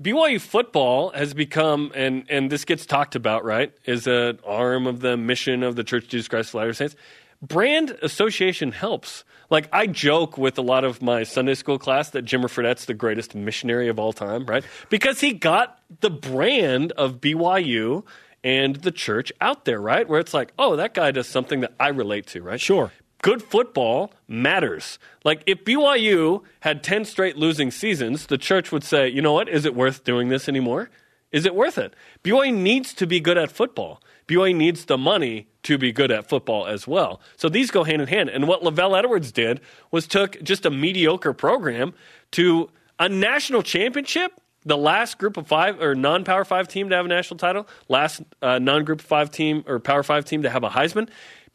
BYU football has become, and, and this gets talked about, right, is an arm of the mission of the Church of Jesus Christ of Latter-day Saints. Brand association helps. Like, I joke with a lot of my Sunday school class that Jimmer Fredette's the greatest missionary of all time, right? Because he got the brand of BYU and the church out there, right? Where it's like, oh, that guy does something that I relate to, right? Sure. Good football matters. Like if BYU had 10 straight losing seasons, the church would say, you know what? Is it worth doing this anymore? Is it worth it? BYU needs to be good at football. BYU needs the money to be good at football as well. So these go hand in hand. And what LaVell Edwards did was took just a mediocre program to a national championship the last group of five or non power five team to have a national title, last uh, non group five team or power five team to have a Heisman.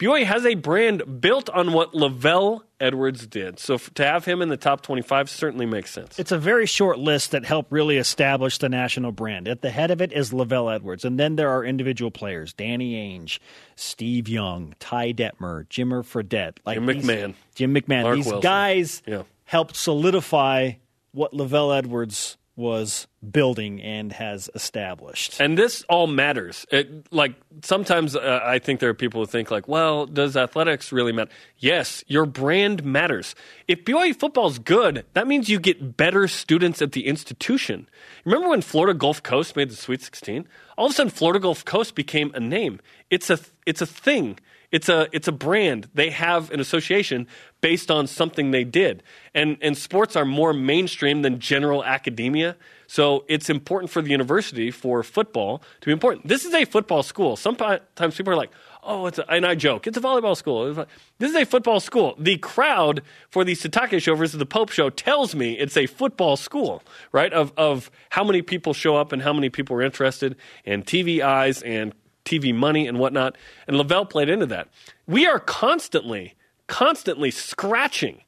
BYU has a brand built on what LaVell Edwards did. So to have him in the top 25 certainly makes sense. It's a very short list that helped really establish the national brand. At the head of it is LaVell Edwards, and then there are individual players: Danny Ainge, Steve Young, Ty Detmer, Jimmer Fredette, like Jim these- McMahon. Jim McMahon. Marc these Wilson. guys Yeah. helped solidify what LaVell Edwards was building and has established. And this all matters. It, like sometimes uh, I think there are people who think like, well, does athletics really matter? Yes, your brand matters. If BYU football's good, that means you get better students at the institution. Remember when Florida Gulf Coast made the Sweet 16? All of a sudden, Florida Gulf Coast became a name. It's a it's a thing. It's a it's a brand. They have an association based on something they did. And and sports are more mainstream than general academia. So it's important for the university for football to be important. This is a football school. Sometimes people are like, "Oh, it's a, and I joke, it's a volleyball school." This is a football school. The crowd for the Sitake show versus the Pope show tells me it's a football school, right? Of of how many people show up and how many people are interested and TV eyes and TV money and whatnot. And LaVell played into that. We are constantly, constantly scratching,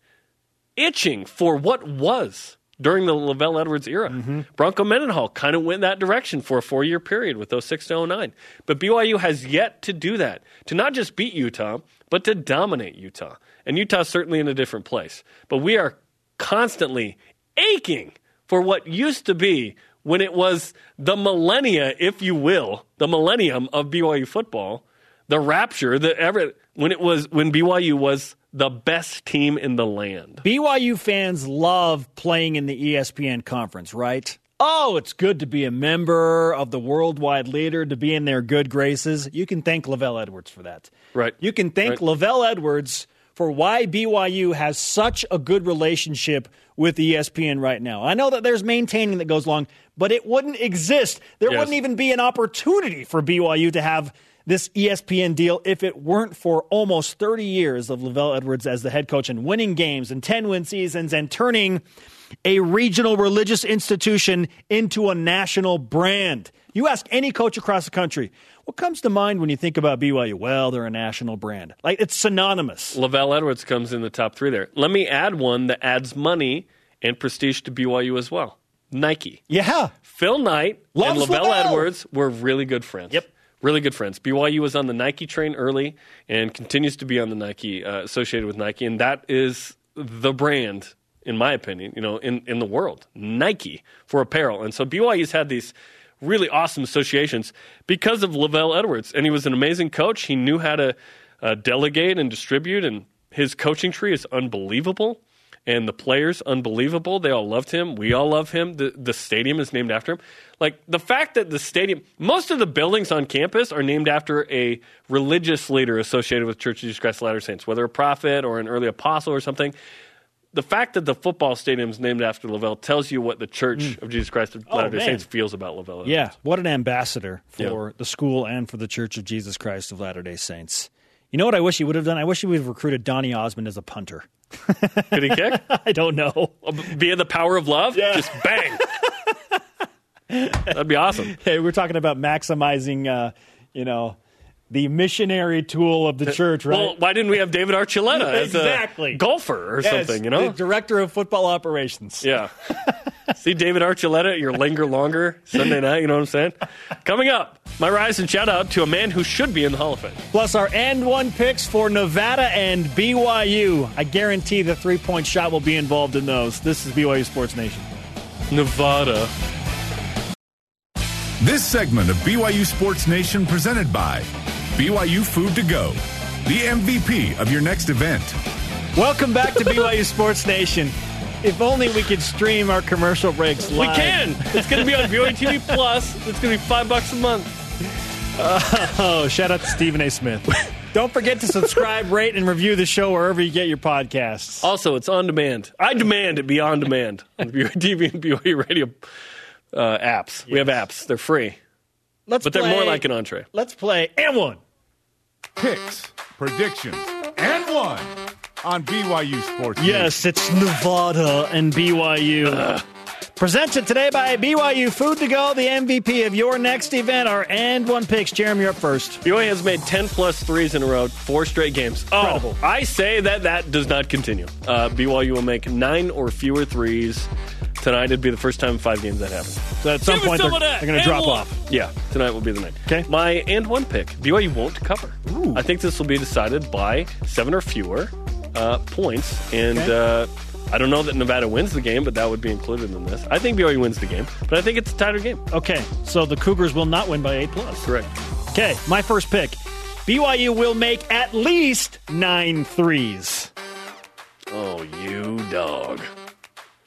itching for what was during the LaVell Edwards era. Mm-hmm. Bronco Mendenhall kind of went that direction for a four year period with those 6 to 09. But BYU has yet to do that, to not just beat Utah, but to dominate Utah. And Utah's certainly in a different place. But we are constantly aching for what used to be when it was the millennia, if you will, the millennium of BYU football, the rapture, the ever when it was when BYU was the best team in the land. BYU fans love playing in the ESPN conference, right? Oh, it's good to be a member of the worldwide leader, to be in their good graces. You can thank LaVell Edwards for that. Right. You can thank Right. LaVell Edwards for why BYU has such a good relationship with ESPN right now. I know that there's maintaining that goes along, but it wouldn't exist. There Yes. wouldn't even be an opportunity for BYU to have this ESPN deal if it weren't for almost 30 years of LaVell Edwards as the head coach and winning games and 10 win seasons and turning a regional religious institution into a national brand. You ask any coach across the country, what comes to mind when you think about BYU? Well, they're a national brand. Like it's synonymous. LaVell Edwards comes in the top three there. Let me add one that adds money and prestige to BYU as well. Nike. Yeah. Phil Knight Loves and LaVell LaVell. Edwards were really good friends. Yep. Really good friends. BYU was on the Nike train early and continues to be on the Nike, uh, associated with Nike. And that is the brand, in my opinion, you know, in, in the world, Nike for apparel. And so BYU's had these really awesome associations because of LaVell Edwards. And he was an amazing coach. He knew how to uh, delegate and distribute, and his coaching tree is unbelievable and the players unbelievable. They all loved him. We all love him. The the stadium is named after him. Like the fact that the stadium, most of the buildings on campus are named after a religious leader associated with Church of Jesus Christ of Latter Saints, whether a prophet or an early apostle or something. The fact that the football stadium is named after LaVell tells you what the Church of Jesus Christ of Latter Day Mm. Oh. Saints feels about LaVell. Yeah, what an ambassador for Yeah. the school and for the Church of Jesus Christ of Latter day Saints. You know what I wish he would have done? I wish he would have recruited Donny Osmond as a punter. Could he kick? I don't know. Via the power of love? Yeah. Just bang. That'd be awesome. Hey, we're talking about maximizing, uh, you know, the missionary tool of the church, right? Well, why didn't we have David Archuleta as Exactly. a golfer or Yes, something, you know? the director of football operations. Yeah. See David Archuleta at your Linger Longer Sunday night, you know what I'm saying? Coming up, my rise and shout out to a man who should be in the Hall of Fame. Plus our and one picks for Nevada and BYU. I guarantee the three point shot will be involved in those. This is BYU Sports Nation. Nevada. This segment of BYU Sports Nation presented by BYU Food to Go, the MVP of your next event. Welcome back to BYU Sports Nation. If only we could stream our commercial breaks We can. It's going to be on BYU TV Plus. It's going to be five bucks a month. Oh, shout out to Stephen A. Smith. Don't forget to subscribe, rate, and review the show wherever you get your podcasts. Also, it's on demand. I demand it be on demand on BYU TV and BYU Radio uh, apps. We have apps. They're free, Let's but they're more like an entree. Let's play and one. Picks, predictions, and one on BYU Sports Yes, it's Nevada and BYU. Presented today by BYU Food to Go, the MVP of your next event. Our and one picks. Jeremy, you're up first. BYU has made 10 plus threes in a row, four straight games. Incredible. Oh, I say that that does not continue. Uh, BYU will make nine or fewer threes. Tonight it'd be the first time in five games that happens. So at some Give point, they're, some that. they're going to drop one. off. Yeah, tonight will be the night. Okay. My and one pick. BYU won't cover. I think this will be decided by seven or fewer uh, points. And uh, I don't know that Nevada wins the game, but that would be included in this. I think BYU wins the game, but I think it's a tighter game. Okay, so the Cougars will not win by eight plus. Correct. Okay, my first pick. BYU will make at least nine threes. Oh, you dog.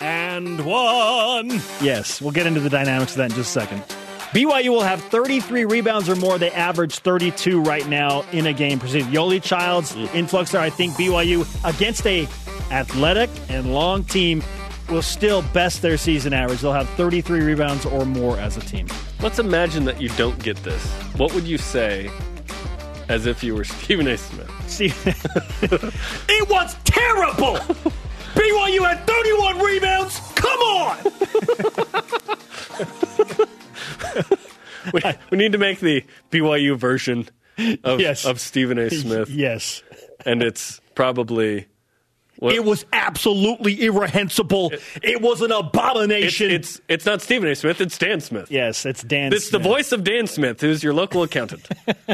And one. Yes, we'll get into the dynamics of that in just a second. BYU will have 33 rebounds or more. They average 32 right now in a game. Proceed. Yoeli Childs influx there. I think BYU against a athletic and long team will still best their season average. They'll have 33 rebounds or more as a team. Let's imagine that you don't get this. What would you say as if you were Stephen A. Smith? See, it was terrible. BYU had 31 rebounds. Come on. We, we need to make the BYU version of, Yes. of Stephen A. Smith, Yes. and it's probably what, It was absolutely irrehensible. It, was an it's, abomination. it's it's not Stephen A. Smith. It's Dan Smith. yes, it's Dan. It's the voice of Dan Smith, who's your local accountant.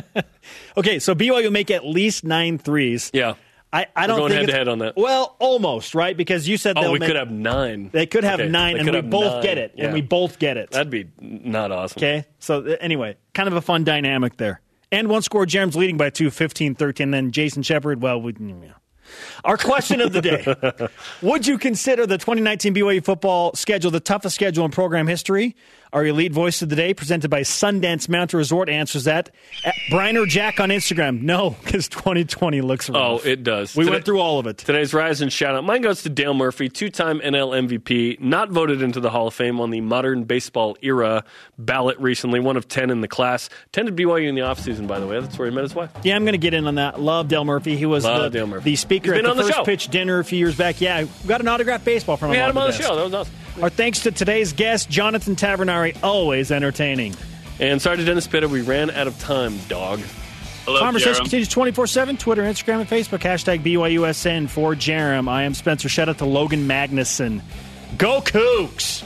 Okay, so BYU make at least nine threes. Yeah. I, I don't going think head to head on that. Well, almost right because you said Oh, we make, could have nine. they could have Okay, nine, they and could we both nine. get it, Yeah. and we both get it. That'd be not awesome. Okay. So uh, anyway, kind of a fun dynamic there. And one score, Jarom's leading by two, 15-13. Then Jason Shepard, well, we, yeah. Our question of the day. Would you consider the 2019 BYU football schedule the toughest schedule in program history? Our elite voice of the day, presented by Sundance Mountain Resort, answers that. At Brian or Jack on Instagram. No, because 2020 looks oh, rough. Oh, it does. We Today- went through all of it. Today's Rise and Shout Out. Mine goes to Dale Murphy, two time NL MVP, not voted into the Hall of Fame on the modern baseball era ballot recently, one of 10 in the class. Attended BYU in the offseason, by the way. That's where he met his wife. Yeah, I'm going to get in on that. Love Dale Murphy. He was Love the, Dale Murphy. the speaker He's at been the on the first show. pitch dinner a few years back. Yeah, got an autographed baseball from We him. had him on the desk. show. That was awesome. Our thanks to today's guest, Jonathan Tavernari, always entertaining. And sorry to Dennis Pitta, we ran out of time, dog. Hello, Conversation Jarom. continues 24 7, Twitter, Instagram, and Facebook. Hashtag BYUSN for Jarom. I am Spencer. Shout out to Logan Magnuson. Go Kooks!